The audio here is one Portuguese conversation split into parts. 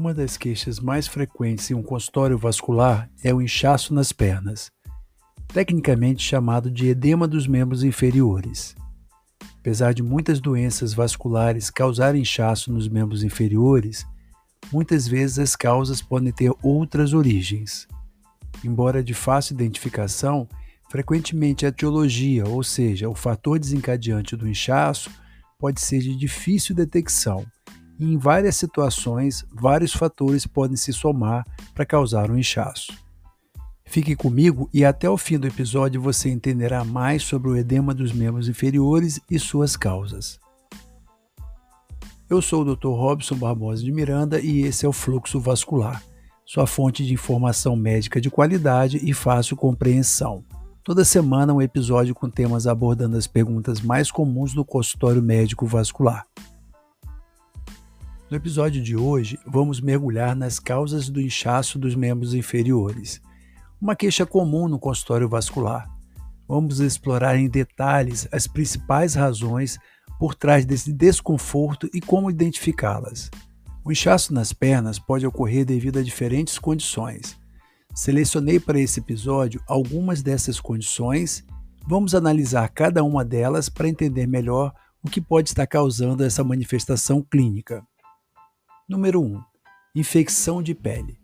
Uma das queixas mais frequentes em um consultório vascular é o inchaço nas pernas, tecnicamente chamado de edema dos membros inferiores. Apesar de muitas doenças vasculares causarem inchaço nos membros inferiores, muitas vezes as causas podem ter outras origens. Embora de fácil identificação, frequentemente a etiologia, ou seja, o fator desencadeante do inchaço, pode ser de difícil detecção e em várias situações, vários fatores podem se somar para causar um inchaço. Fique comigo e até o fim do episódio você entenderá mais sobre o edema dos membros inferiores e suas causas. Eu sou o Dr. Robson Barbosa de Miranda e esse é o Fluxo Vascular, sua fonte de informação médica de qualidade e fácil compreensão. Toda semana um episódio com temas abordando as perguntas mais comuns do consultório médico vascular. No episódio de hoje, vamos mergulhar nas causas do inchaço dos membros inferiores, uma queixa comum no consultório vascular. Vamos explorar em detalhes as principais razões por trás desse desconforto e como identificá-las. O inchaço nas pernas pode ocorrer devido a diferentes condições. Selecionei para esse episódio algumas dessas condições. Vamos analisar cada uma delas para entender melhor o que pode estar causando essa manifestação clínica. Número 1. Infecção de pele.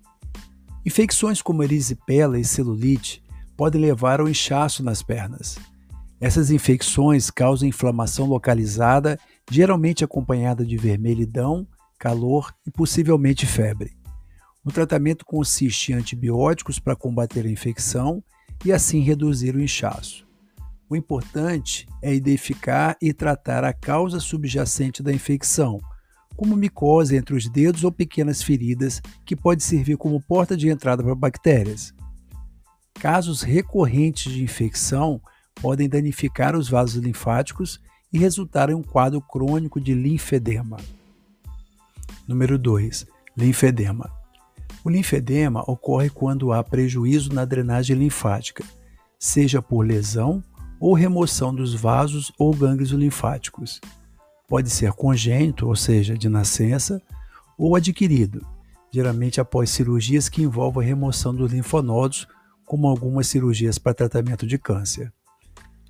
Infecções como erisipela e celulite podem levar ao inchaço nas pernas. Essas infecções causam inflamação localizada, geralmente acompanhada de vermelhidão, calor e possivelmente febre. O tratamento consiste em antibióticos para combater a infecção e assim reduzir o inchaço. O importante é identificar e tratar a causa subjacente da infecção, como micose entre os dedos ou pequenas feridas que pode servir como porta de entrada para bactérias. Casos recorrentes de infecção podem danificar os vasos linfáticos e resultar em um quadro crônico de linfedema. Número 2. Linfedema. O linfedema ocorre quando há prejuízo na drenagem linfática, seja por lesão ou remoção dos vasos ou gânglios linfáticos. Pode ser congênito, ou seja, de nascença, ou adquirido, geralmente após cirurgias que envolvam a remoção dos linfonodos, como algumas cirurgias para tratamento de câncer.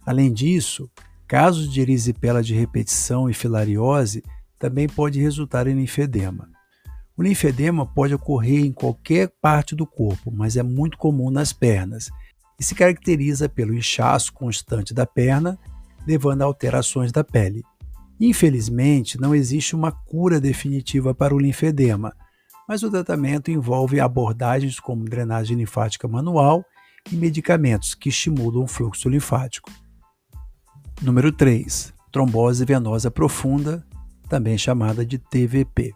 Além disso, casos de erisipela de repetição e filariose também pode resultar em linfedema. O linfedema pode ocorrer em qualquer parte do corpo, mas é muito comum nas pernas e se caracteriza pelo inchaço constante da perna, levando a alterações da pele. Infelizmente, não existe uma cura definitiva para o linfedema, mas o tratamento envolve abordagens como drenagem linfática manual e medicamentos que estimulam o fluxo linfático. Número 3. Trombose venosa profunda, também chamada de TVP.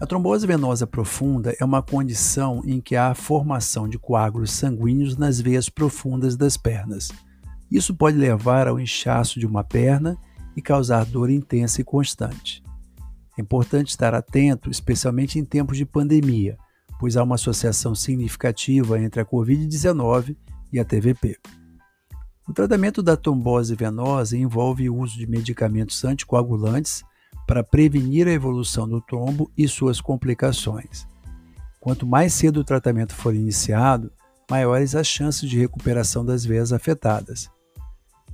A trombose venosa profunda é uma condição em que há a formação de coágulos sanguíneos nas veias profundas das pernas. Isso pode levar ao inchaço de uma perna e causar dor intensa e constante. É importante estar atento, especialmente em tempos de pandemia, pois há uma associação significativa entre a Covid-19 e a TVP. O tratamento da trombose venosa envolve o uso de medicamentos anticoagulantes para prevenir a evolução do trombo e suas complicações. Quanto mais cedo o tratamento for iniciado, maiores as chances de recuperação das veias afetadas.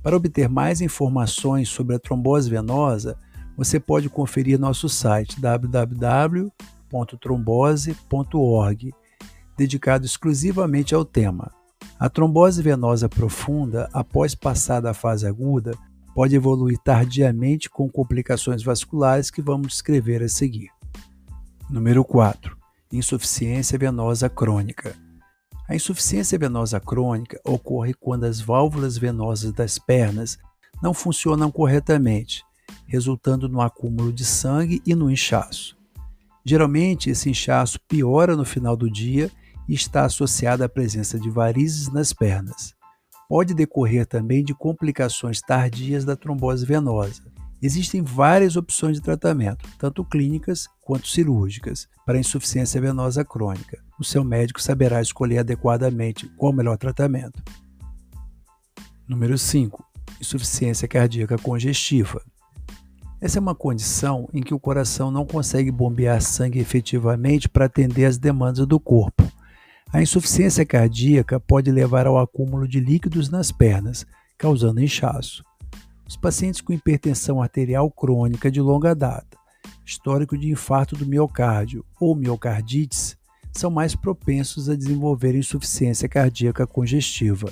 Para obter mais informações sobre a trombose venosa, você pode conferir nosso site www.trombose.org, dedicado exclusivamente ao tema. A trombose venosa profunda, após passar da fase aguda, pode evoluir tardiamente com complicações vasculares que vamos descrever a seguir. Número 4. Insuficiência venosa crônica. A insuficiência venosa crônica ocorre quando as válvulas venosas das pernas não funcionam corretamente, resultando no acúmulo de sangue e no inchaço. Geralmente, esse inchaço piora no final do dia e está associado à presença de varizes nas pernas. Pode decorrer também de complicações tardias da trombose venosa, Existem várias opções de tratamento, tanto clínicas quanto cirúrgicas, para insuficiência venosa crônica. O seu médico saberá escolher adequadamente qual o melhor tratamento. Número 5. Insuficiência cardíaca congestiva. Essa é uma condição em que o coração não consegue bombear sangue efetivamente para atender às demandas do corpo. A insuficiência cardíaca pode levar ao acúmulo de líquidos nas pernas, causando inchaço. Os pacientes com hipertensão arterial crônica de longa data, histórico de infarto do miocárdio ou miocardites são mais propensos a desenvolver insuficiência cardíaca congestiva.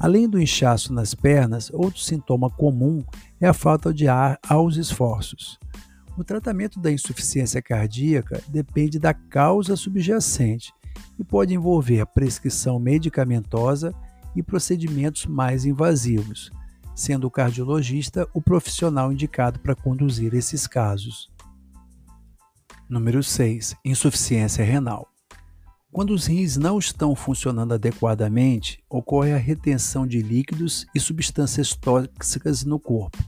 Além do inchaço nas pernas, outro sintoma comum é a falta de ar aos esforços. O tratamento da insuficiência cardíaca depende da causa subjacente e pode envolver prescrição medicamentosa e procedimentos mais invasivos, sendo o cardiologista o profissional indicado para conduzir esses casos. Número 6. Insuficiência renal. Quando os rins não estão funcionando adequadamente, ocorre a retenção de líquidos e substâncias tóxicas no corpo.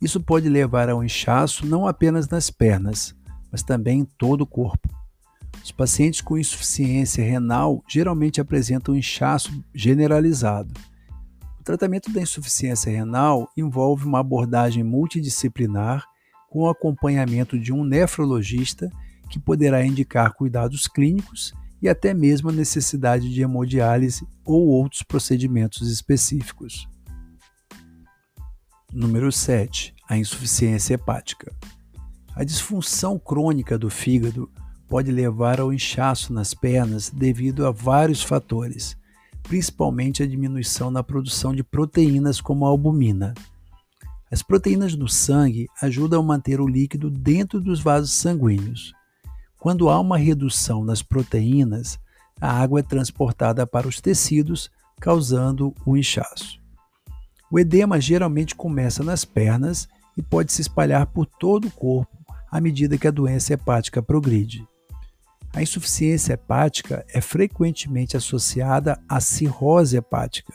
Isso pode levar ao inchaço não apenas nas pernas, mas também em todo o corpo. Os pacientes com insuficiência renal geralmente apresentam inchaço generalizado. O tratamento da insuficiência renal envolve uma abordagem multidisciplinar com o acompanhamento de um nefrologista que poderá indicar cuidados clínicos e até mesmo a necessidade de hemodiálise ou outros procedimentos específicos. Número 7. A insuficiência hepática. A disfunção crônica do fígado pode levar ao inchaço nas pernas devido a vários fatores, principalmente a diminuição na produção de proteínas como a albumina. As proteínas no sangue ajudam a manter o líquido dentro dos vasos sanguíneos. Quando há uma redução nas proteínas, a água é transportada para os tecidos, causando o inchaço. O edema geralmente começa nas pernas e pode se espalhar por todo o corpo à medida que a doença hepática progride. A insuficiência hepática é frequentemente associada à cirrose hepática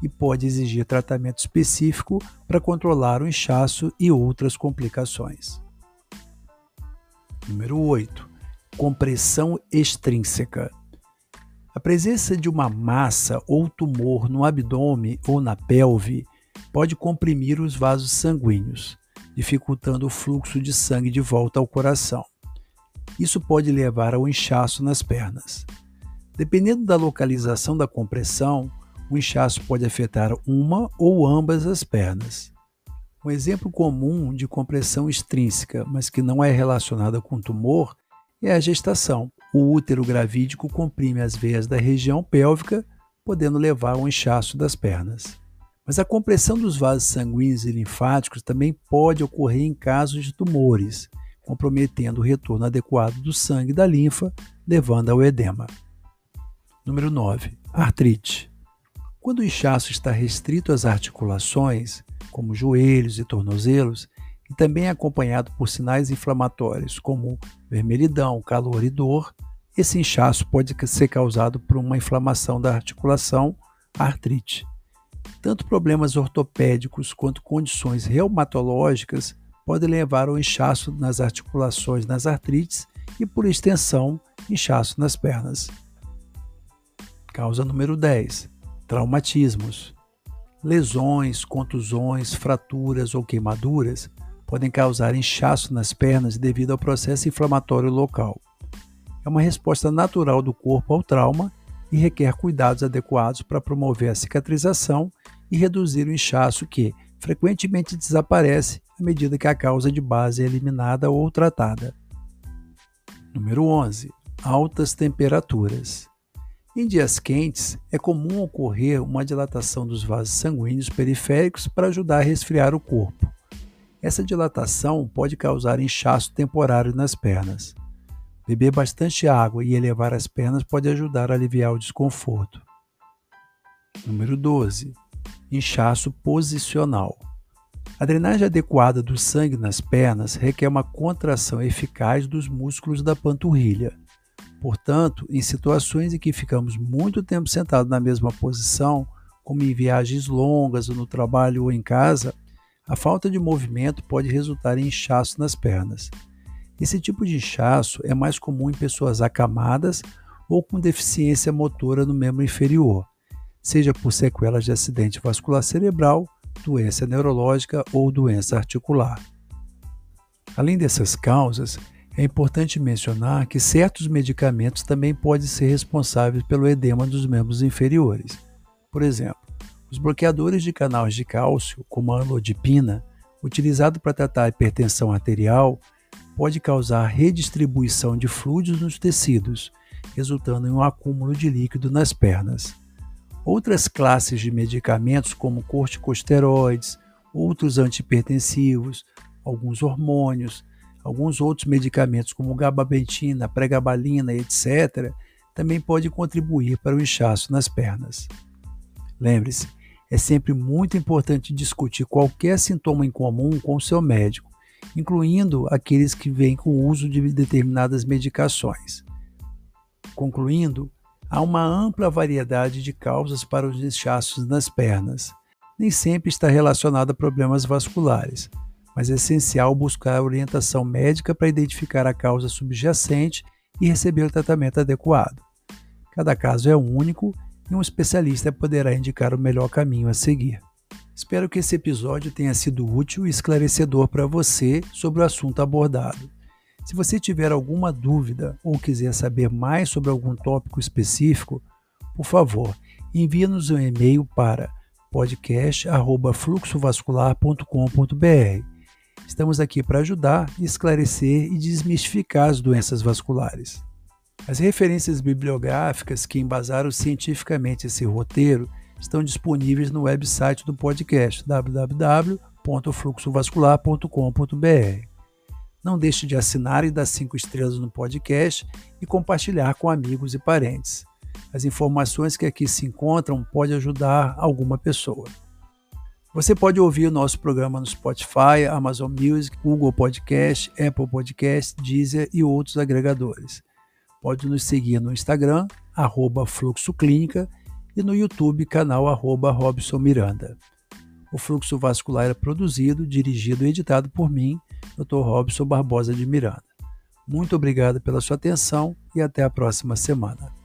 e pode exigir tratamento específico para controlar o inchaço e outras complicações. Número 8. Compressão extrínseca. A presença de uma massa ou tumor no abdômen ou na pelve pode comprimir os vasos sanguíneos, dificultando o fluxo de sangue de volta ao coração. Isso pode levar ao inchaço nas pernas. Dependendo da localização da compressão, o inchaço pode afetar uma ou ambas as pernas. Um exemplo comum de compressão extrínseca, mas que não é relacionada com tumor, é a gestação. O útero gravídico comprime as veias da região pélvica, podendo levar ao inchaço das pernas. Mas a compressão dos vasos sanguíneos e linfáticos também pode ocorrer em casos de tumores, comprometendo o retorno adequado do sangue da linfa, levando ao edema. Número 9. Artrite. Quando o inchaço está restrito às articulações, como joelhos e tornozelos, e também é acompanhado por sinais inflamatórios como vermelhidão, calor e dor, esse inchaço pode ser causado por uma inflamação da articulação, artrite. Tanto problemas ortopédicos quanto condições reumatológicas podem levar ao inchaço nas articulações nas artrites e, por extensão, inchaço nas pernas. Causa número 10: traumatismos. Lesões, contusões, fraturas ou queimaduras podem causar inchaço nas pernas devido ao processo inflamatório local. É uma resposta natural do corpo ao trauma e requer cuidados adequados para promover a cicatrização e reduzir o inchaço que, frequentemente desaparece à medida que a causa de base é eliminada ou tratada. Número 11. Altas temperaturas. Em dias quentes, é comum ocorrer uma dilatação dos vasos sanguíneos periféricos para ajudar a resfriar o corpo. Essa dilatação pode causar inchaço temporário nas pernas. Beber bastante água e elevar as pernas pode ajudar a aliviar o desconforto. Número 12 inchaço posicional. A drenagem adequada do sangue nas pernas requer uma contração eficaz dos músculos da panturrilha. Portanto, em situações em que ficamos muito tempo sentados na mesma posição, como em viagens longas ou no trabalho ou em casa, a falta de movimento pode resultar em inchaço nas pernas. Esse tipo de inchaço é mais comum em pessoas acamadas ou com deficiência motora no membro inferior seja por sequelas de acidente vascular cerebral, doença neurológica ou doença articular. Além dessas causas, é importante mencionar que certos medicamentos também podem ser responsáveis pelo edema dos membros inferiores. Por exemplo, os bloqueadores de canais de cálcio, como a anlodipina, utilizado para tratar a hipertensão arterial, pode causar redistribuição de fluidos nos tecidos, resultando em um acúmulo de líquido nas pernas. Outras classes de medicamentos, como corticosteroides, outros antihipertensivos, alguns hormônios, alguns outros medicamentos como gabapentina, pregabalina, etc., também podem contribuir para o inchaço nas pernas. Lembre-se, é sempre muito importante discutir qualquer sintoma incomum com o seu médico, incluindo aqueles que vêm com o uso de determinadas medicações. Concluindo, há uma ampla variedade de causas para os inchaços nas pernas. Nem sempre está relacionado a problemas vasculares, mas é essencial buscar orientação médica para identificar a causa subjacente e receber o tratamento adequado. Cada caso é único e um especialista poderá indicar o melhor caminho a seguir. Espero que esse episódio tenha sido útil e esclarecedor para você sobre o assunto abordado. Se você tiver alguma dúvida ou quiser saber mais sobre algum tópico específico, por favor, envie-nos um e-mail para podcast@fluxovascular.com.br Estamos aqui para ajudar, esclarecer e desmistificar as doenças vasculares. As referências bibliográficas que embasaram cientificamente esse roteiro estão disponíveis no website do podcast www.fluxovascular.com.br. Não deixe de assinar e dar cinco estrelas no podcast e compartilhar com amigos e parentes. As informações que aqui se encontram podem ajudar alguma pessoa. Você pode ouvir o nosso programa no Spotify, Amazon Music, Google Podcast, Apple Podcast, Deezer e outros agregadores. Pode nos seguir no Instagram, arroba Fluxo Clínica, e no YouTube, canal arroba Robson Miranda. O Fluxo Vascular é produzido, dirigido e editado por mim, Dr. Robson Barbosa de Miranda. Muito obrigado pela sua atenção e até a próxima semana.